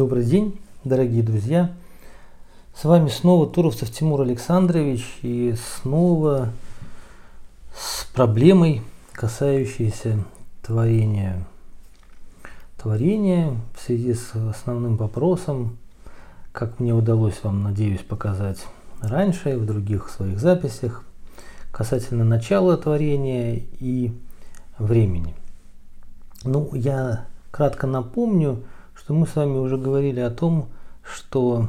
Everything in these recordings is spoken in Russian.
Добрый день, дорогие друзья. С вами снова Туровцев Тимур Александрович и снова с проблемой, касающейся творения. Творение в связи с основным вопросом, как мне удалось вам, надеюсь, показать раньше в других своих записях, касательно начала творения и времени. Ну, я кратко напомню, что мы с вами уже говорили о том, что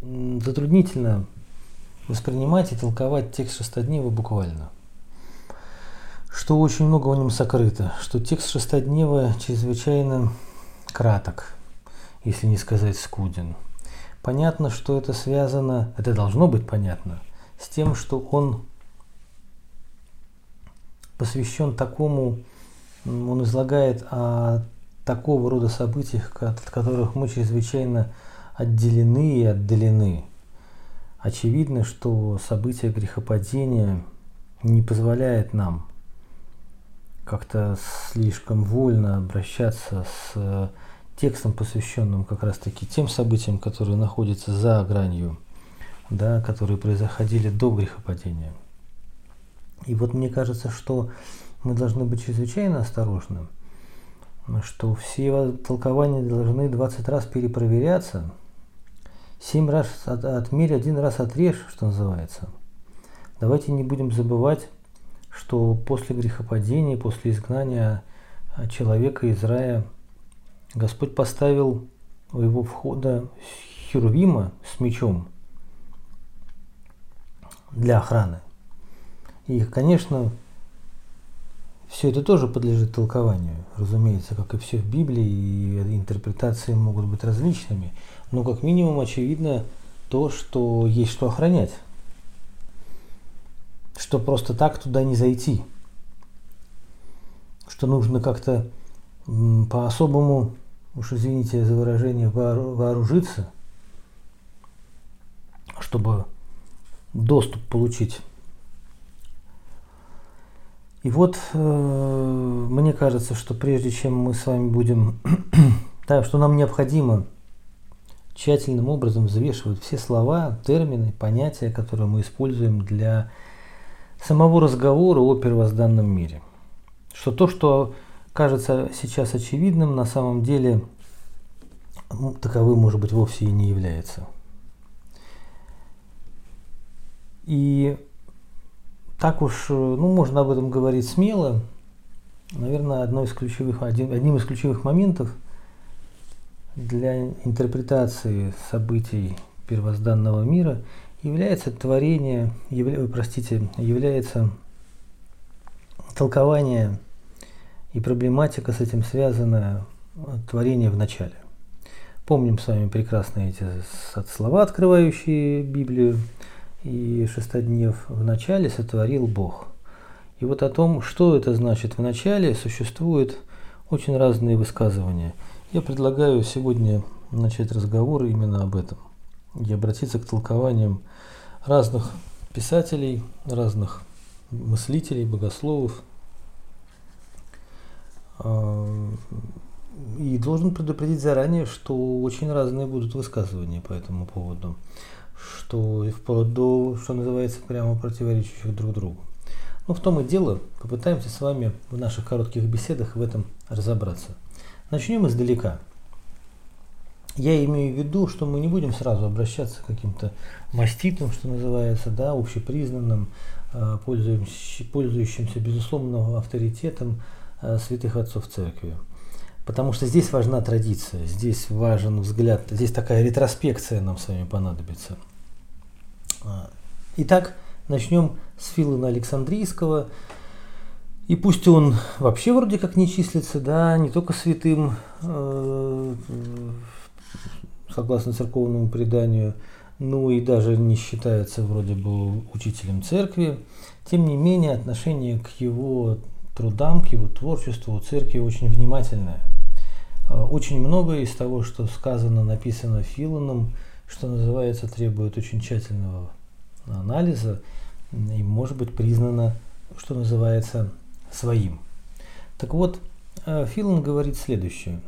затруднительно воспринимать и толковать текст шестоднева буквально. Что очень много в нем сокрыто, что текст шестоднева чрезвычайно краток, если не сказать скуден. Понятно, что это связано, это должно быть понятно, с тем, что он посвящен такому, он излагает о такого рода событиях, от которых мы чрезвычайно отделены и отдалены. Очевидно, что событие грехопадения не позволяет нам как-то слишком вольно обращаться с текстом, посвященным как раз-таки тем событиям, которые находятся за гранью, да, которые происходили до грехопадения. И вот мне кажется, что мы должны быть чрезвычайно осторожны – что все толкования должны 20 раз перепроверяться, 7 раз от, отмерь, один раз отрежь, что называется. Давайте не будем забывать, что после грехопадения, после изгнания человека из рая, Господь поставил у его входа Херувима с мечом для охраны. И, конечно, все это тоже подлежит толкованию, разумеется, как и все в Библии, и интерпретации могут быть различными. Но как минимум очевидно то, что есть что охранять. Что просто так туда не зайти. Что нужно как-то по-особому, уж извините за выражение, вооружиться, чтобы доступ получить и вот э, мне кажется, что прежде чем мы с вами будем, да, что нам необходимо тщательным образом взвешивать все слова, термины, понятия, которые мы используем для самого разговора о первозданном мире. Что то, что кажется сейчас очевидным, на самом деле ну, таковым, может быть, вовсе и не является. И так уж, э, ну, можно об этом говорить смело. Наверное, одно из ключевых, один, одним из ключевых моментов для интерпретации событий первозданного мира является творение, явля, простите, является толкование и проблематика с этим связанная творение в начале. Помним с вами прекрасно эти слова, открывающие Библию и шестоднев в начале сотворил Бог. И вот о том, что это значит в начале, существуют очень разные высказывания. Я предлагаю сегодня начать разговор именно об этом и обратиться к толкованиям разных писателей, разных мыслителей, богословов. А, и должен предупредить заранее, что очень разные будут высказывания по этому поводу что и вплоть до, что называется, прямо противоречащих друг другу. Но в том и дело, попытаемся с вами в наших коротких беседах в этом разобраться. Начнем издалека. Я имею в виду, что мы не будем сразу обращаться к каким-то маститам, что называется, да, общепризнанным, э, пользующимся, безусловным авторитетом э, святых отцов церкви. Потому что здесь важна традиция, здесь важен взгляд, здесь такая ретроспекция нам с вами понадобится – итак, начнем с Филона Александрийского. И пусть он вообще вроде как не числится, да, не только святым, э, согласно церковному преданию, ну и даже не считается вроде бы учителем церкви, тем не менее отношение к его трудам, к его творчеству у церкви очень внимательное. Э, очень многое из того, что сказано, написано Филоном, что называется, требует очень тщательного анализа и может быть признано, что называется, своим. Так вот, э, Филон говорит следующее.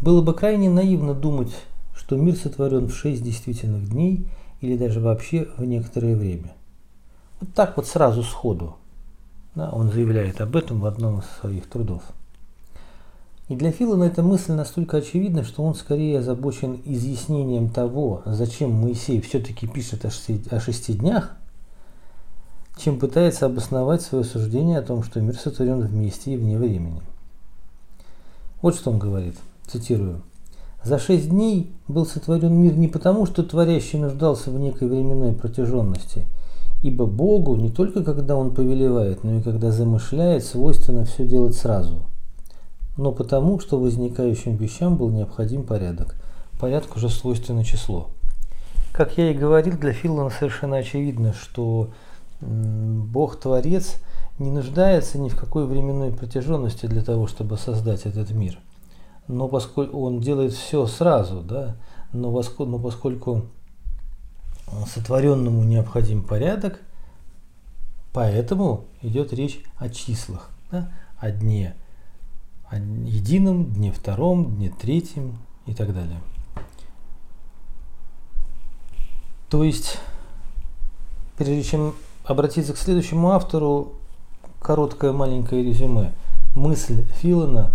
Было бы крайне наивно думать, что мир сотворен в шесть действительных дней или даже вообще в некоторое время. Вот так вот сразу сходу. Да, он заявляет об этом в одном из своих трудов. И для Филона эта мысль настолько очевидна, что он скорее озабочен изъяснением того, зачем Моисей все-таки пишет о шести, о шести днях, чем пытается обосновать свое суждение о том, что мир сотворен вместе и вне времени. Вот что он говорит, цитирую. «За шесть дней был сотворен мир не потому, что творящий нуждался в некой временной протяженности, ибо Богу не только когда Он повелевает, но и когда замышляет, свойственно все делать сразу – но потому, что возникающим вещам был необходим порядок. Порядку же свойственно число. Как я и говорил, для Филана совершенно очевидно, что Бог-творец не нуждается ни в какой временной протяженности для того, чтобы создать этот мир. Но поскольку он делает все сразу, да, но, поскольку, но поскольку сотворенному необходим порядок, поэтому идет речь о числах, да, о дне, о едином, дне втором, дне третьем и так далее. То есть, прежде чем обратиться к следующему автору, короткое маленькое резюме. Мысль Филана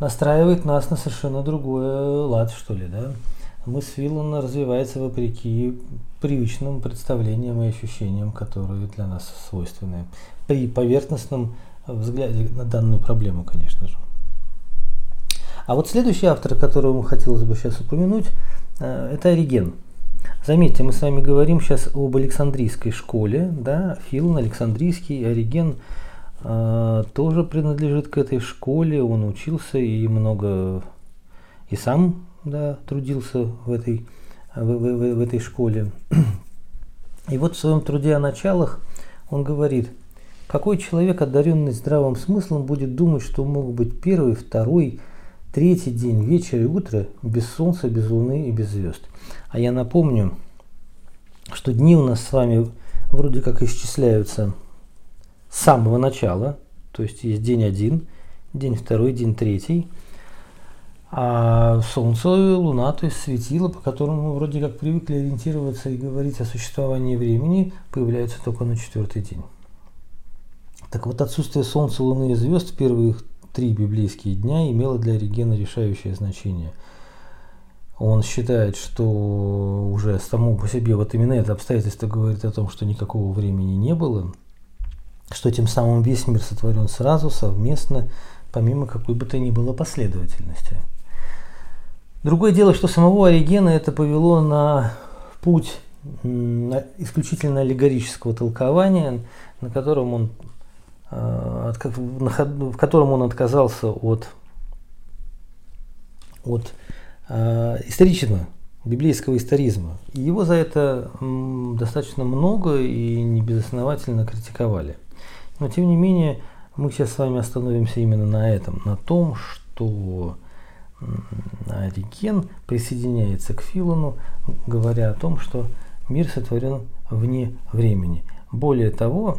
настраивает нас на совершенно другой лад, что ли, да? Мысль Филана развивается вопреки привычным представлениям и ощущениям, которые для нас свойственны. При поверхностном взгляде на данную проблему, конечно же. А вот следующий автор, которого хотелось бы сейчас упомянуть, э, это Ориген. Заметьте, мы с вами говорим сейчас об Александрийской школе, да, Филон Александрийский, Ориген э, тоже принадлежит к этой школе, он учился и много, и сам, да, трудился в этой, в, в, в этой школе. И вот в своем труде о началах он говорит – какой человек, одаренный здравым смыслом, будет думать, что мог быть первый, второй, третий день, вечер и утро без солнца, без луны и без звезд? А я напомню, что дни у нас с вами вроде как исчисляются с самого начала, то есть есть день один, день второй, день третий, а Солнце и Луна, то есть светило, по которому мы вроде как привыкли ориентироваться и говорить о существовании времени, появляются только на четвертый день. Так вот, отсутствие Солнца, Луны и звезд в первых три библейские дня имело для Оригена решающее значение. Он считает, что уже само по себе вот именно это обстоятельство говорит о том, что никакого времени не было, что тем самым весь мир сотворен сразу, совместно, помимо какой бы то ни было последовательности. Другое дело, что самого Оригена это повело на путь исключительно аллегорического толкования, на котором он в котором он отказался от, от э, историчного, библейского историзма. Его за это достаточно много и небезосновательно критиковали. Но тем не менее, мы сейчас с вами остановимся именно на этом, на том, что Ориген присоединяется к Филону, говоря о том, что мир сотворен вне времени. Более того,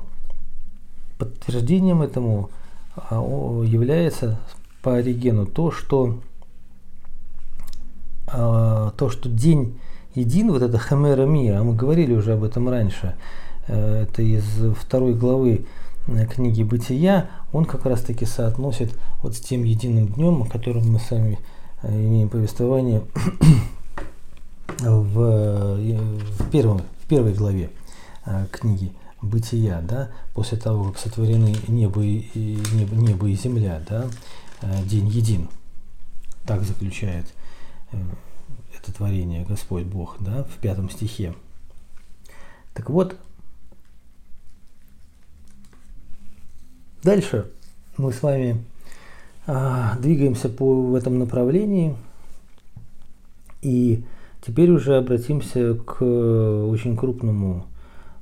Подтверждением этому а, является по Оригену то, что а, то, что день един, вот это Хемера Мия, а мы говорили уже об этом раньше, э, это из второй главы э, книги Бытия, он как раз таки соотносит вот с тем единым днем, о котором мы сами э, имеем повествование в, в, первом, в первой главе книги бытия, да, после того, как сотворены небо и, небо, небо и земля, да, э, день един. Так заключает э, это творение Господь Бог, да, в пятом стихе. Так вот, дальше мы с вами а, двигаемся по в этом направлении и теперь уже обратимся к очень крупному Э,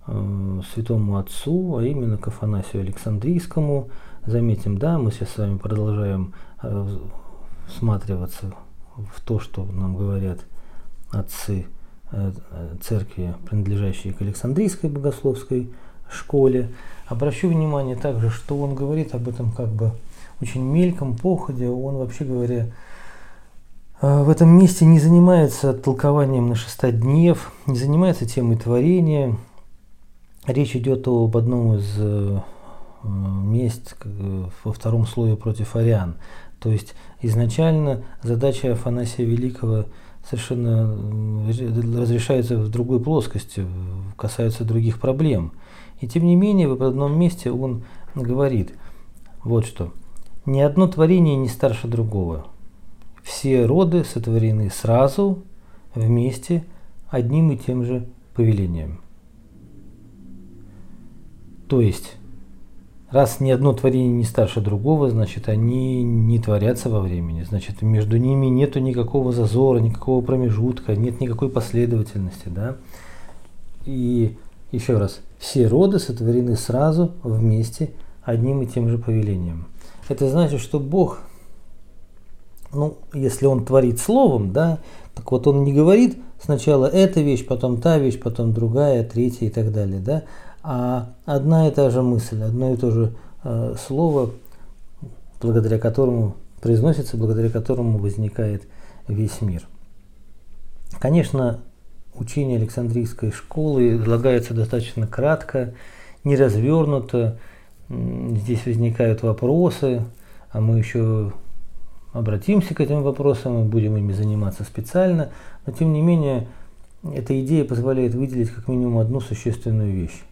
святому отцу, а именно к Афанасию Александрийскому. Заметим, да, мы сейчас с вами продолжаем э, всматриваться в то, что нам говорят отцы э, церкви, принадлежащие к Александрийской богословской школе. Обращу внимание также, что он говорит об этом как бы очень мельком, походе. Он, вообще говоря, в этом месте не занимается толкованием на шестоднев, не занимается темой творения. Речь идет об одном из э, мест во втором слое против ариан. То есть изначально задача Афанасия Великого совершенно разрешается в другой плоскости, касается других проблем. И тем не менее, в одном месте он говорит вот что. «Ни одно творение не старше другого. Все роды сотворены сразу, вместе, одним и тем же повелением». То есть, раз ни одно творение не старше другого, значит, они не творятся во времени. Значит, между ними нет никакого зазора, никакого промежутка, нет никакой последовательности. Да? И еще раз, все роды сотворены сразу, вместе, одним и тем же повелением. Это значит, что Бог, ну, если Он творит словом, да, так вот Он не говорит сначала эта вещь, потом та вещь, потом другая, третья и так далее, да, а одна и та же мысль, одно и то же э, слово, благодаря которому произносится, благодаря которому возникает весь мир. Конечно, учение Александрийской школы излагается достаточно кратко, не развернуто. Здесь возникают вопросы, а мы еще обратимся к этим вопросам и будем ими заниматься специально. Но тем не менее, эта идея позволяет выделить как минимум одну существенную вещь.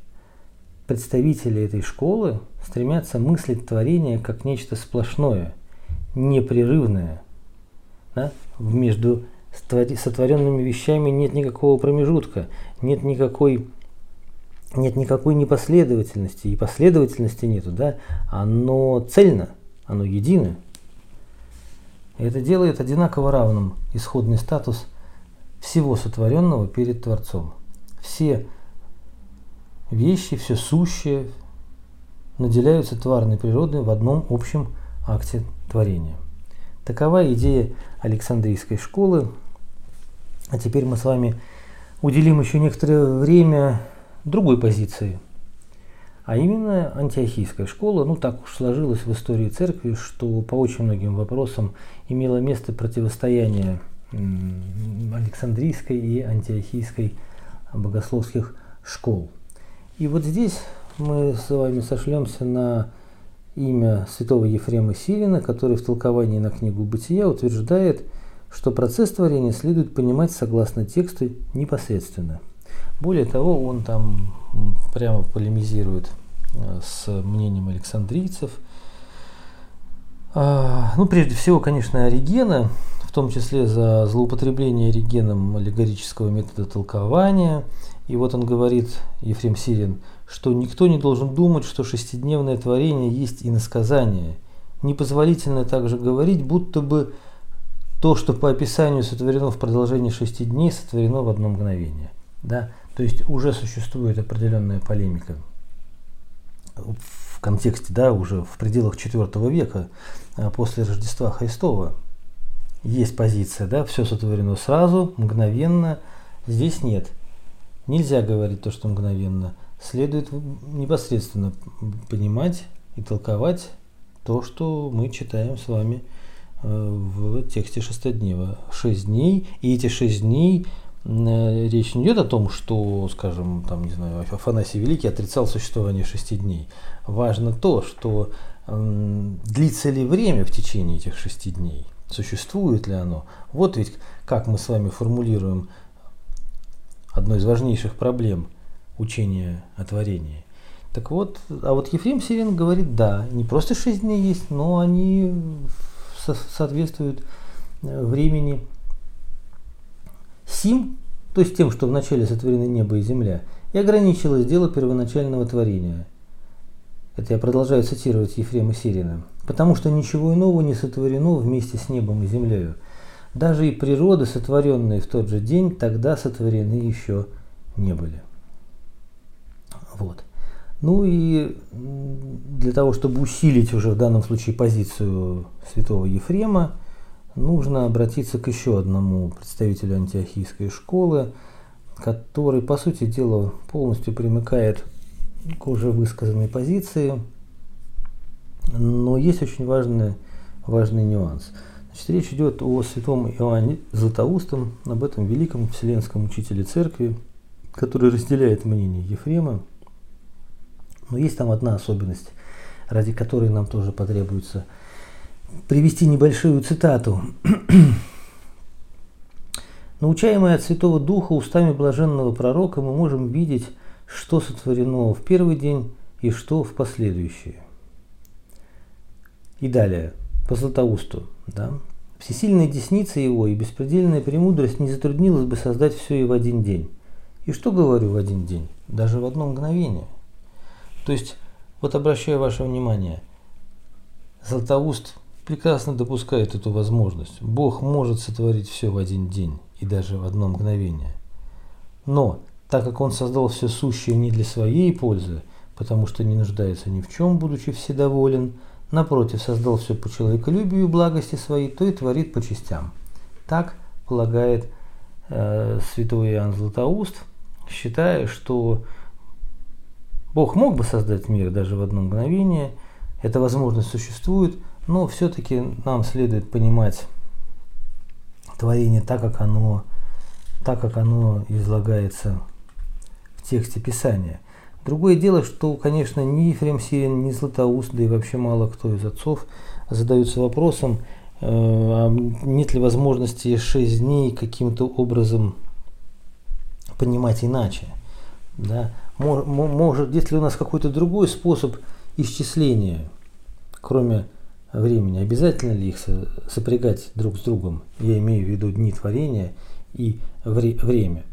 Представители этой школы стремятся мыслить творение как нечто сплошное, непрерывное. Да? Между сотворенными вещами нет никакого промежутка, нет никакой, нет никакой непоследовательности, и последовательности нету, да? оно цельно, оно едино. Это делает одинаково равным исходный статус всего сотворенного перед Творцом. Все вещи, все сущее наделяются тварной природой в одном общем акте творения. Такова идея Александрийской школы, а теперь мы с вами уделим еще некоторое время другой позиции, а именно антиохийская школа. Ну, так уж сложилось в истории церкви, что по очень многим вопросам имело место противостояние Александрийской и антиохийской богословских школ. И вот здесь мы с вами сошлемся на имя святого Ефрема Сирина, который в толковании на книгу «Бытия» утверждает – что процесс творения следует понимать согласно тексту непосредственно. Более того, он там прямо полемизирует э, с мнением александрийцев. А, ну, прежде всего, конечно, Оригена, в том числе за злоупотребление Оригеном аллегорического метода толкования. И вот он говорит, Ефрем Сирин, что никто не должен думать, что шестидневное творение есть иносказание. Непозволительно также говорить, будто бы то, что по описанию сотворено в продолжении шести дней, сотворено в одно мгновение. Да? То есть уже существует определенная полемика в контексте, да, уже в пределах IV века а, после Рождества Христова. Есть позиция, да, все сотворено сразу, мгновенно. Здесь нет. Нельзя говорить то, что мгновенно. Следует непосредственно понимать и толковать то, что мы читаем с вами в тексте шестоднева. Шесть дней, и эти шесть дней э, речь не идет о том, что, скажем, там, не знаю, Афанасий Великий отрицал существование шести дней. Важно то, что э, длится ли время в течение этих шести дней, существует ли оно. Вот ведь как мы с вами формулируем одну из важнейших проблем учения о творении. Так вот, а вот Ефрем Сирин говорит, да, не просто шесть дней есть, но они соответствует э, времени Сим, то есть тем, что вначале сотворены небо и земля, и ограничилось дело первоначального творения. Это я продолжаю цитировать Ефрема Сирина. Потому что ничего иного не сотворено вместе с небом и землею. Даже и природы, сотворенные в тот же день, тогда сотворены еще не были. Вот. Ну и для того, чтобы усилить уже в данном случае позицию святого Ефрема, нужно обратиться к еще одному представителю антиохийской школы, который, по сути дела, полностью примыкает к уже высказанной позиции. Но есть очень важный, важный нюанс. Значит, речь идет о святом Иоанне Златоустом, об этом великом вселенском учителе церкви, который разделяет мнение Ефрема. Но есть там одна особенность, ради которой нам тоже потребуется привести небольшую цитату. Научаемые от Святого Духа устами блаженного пророка мы можем видеть, что сотворено в первый день и что в последующие. И далее, по Златоусту. Да? Всесильная десница его и беспредельная премудрость не затруднилась бы создать все и в один день. И что говорю в один день? Даже в одно мгновение. То есть, вот обращаю ваше внимание, Златоуст прекрасно допускает эту возможность. Бог может сотворить все в один день и даже в одно мгновение. Но, так как Он создал все сущее не для своей пользы, потому что не нуждается ни в чем, будучи вседоволен, напротив, создал все по человеколюбию и благости своей, то и творит по частям. Так полагает э, святой Иоанн Златоуст, считая, что Бог мог бы создать мир даже в одно мгновение, эта возможность существует, но все-таки нам следует понимать творение так, как оно, так, как оно излагается в тексте Писания – Другое дело, что, конечно, ни Ефрем Сирин, ни Златоуст, да и вообще мало кто из отцов задаются вопросом, э, а нет ли возможности шесть дней каким-то образом понимать иначе. Да? Может, есть ли у нас какой-то другой способ исчисления, кроме времени? Обязательно ли их сопрягать друг с другом? Я имею в виду дни творения и время.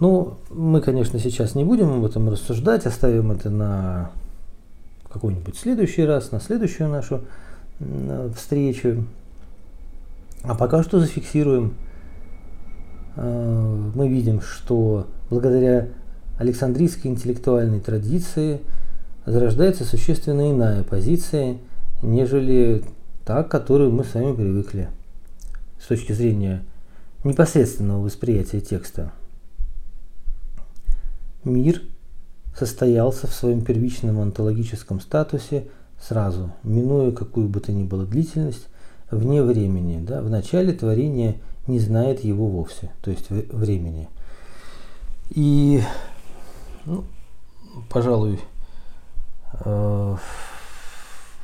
Ну, мы, конечно, сейчас не будем об этом рассуждать, оставим это на какой-нибудь следующий раз, на следующую нашу встречу. А пока что зафиксируем. Э, мы видим, что благодаря Александрийской интеллектуальной традиции зарождается существенно иная позиция, нежели та, к которой мы с вами привыкли с точки зрения непосредственного восприятия текста мир состоялся в своем первичном онтологическом статусе сразу, минуя какую бы то ни было длительность, вне времени. Да? В начале творение не знает его вовсе, то есть времени. И, ну, пожалуй, э,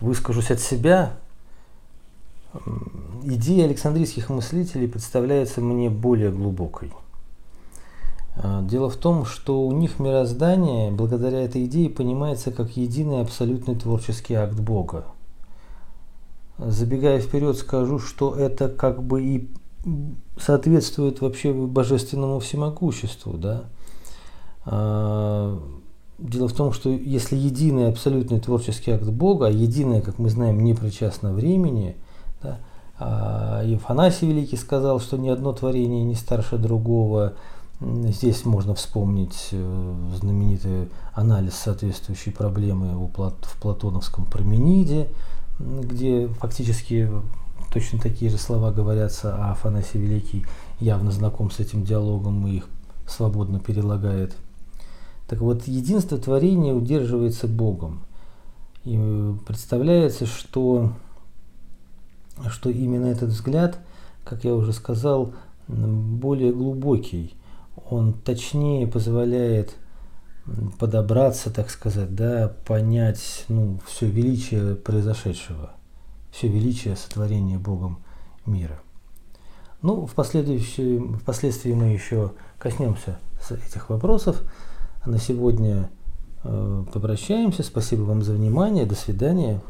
выскажусь от себя. Идея Александрийских мыслителей представляется мне более глубокой. А, дело в том, что у них мироздание, благодаря этой идее, понимается как единый абсолютный творческий акт Бога. Забегая вперед, скажу, что это как бы и соответствует вообще божественному всемогуществу. Да? А, дело в том, что если единый абсолютный творческий акт Бога, а единое, как мы знаем, не причастно времени, да, а Ефанасий Великий сказал, что ни одно творение не старше другого, Здесь можно вспомнить э, знаменитый анализ соответствующей проблемы в Платоновском Промениде, где фактически точно такие же слова говорятся, а Афанасий Великий явно знаком с этим диалогом и их свободно перелагает. Так вот, единство творения удерживается Богом. И представляется, что, что именно этот взгляд, как я уже сказал, более глубокий – он точнее позволяет подобраться, так сказать, да, понять ну, все величие произошедшего, все величие сотворения Богом мира. Ну, в впоследствии мы еще коснемся этих вопросов. А на сегодня э, попрощаемся. Спасибо вам за внимание. До свидания.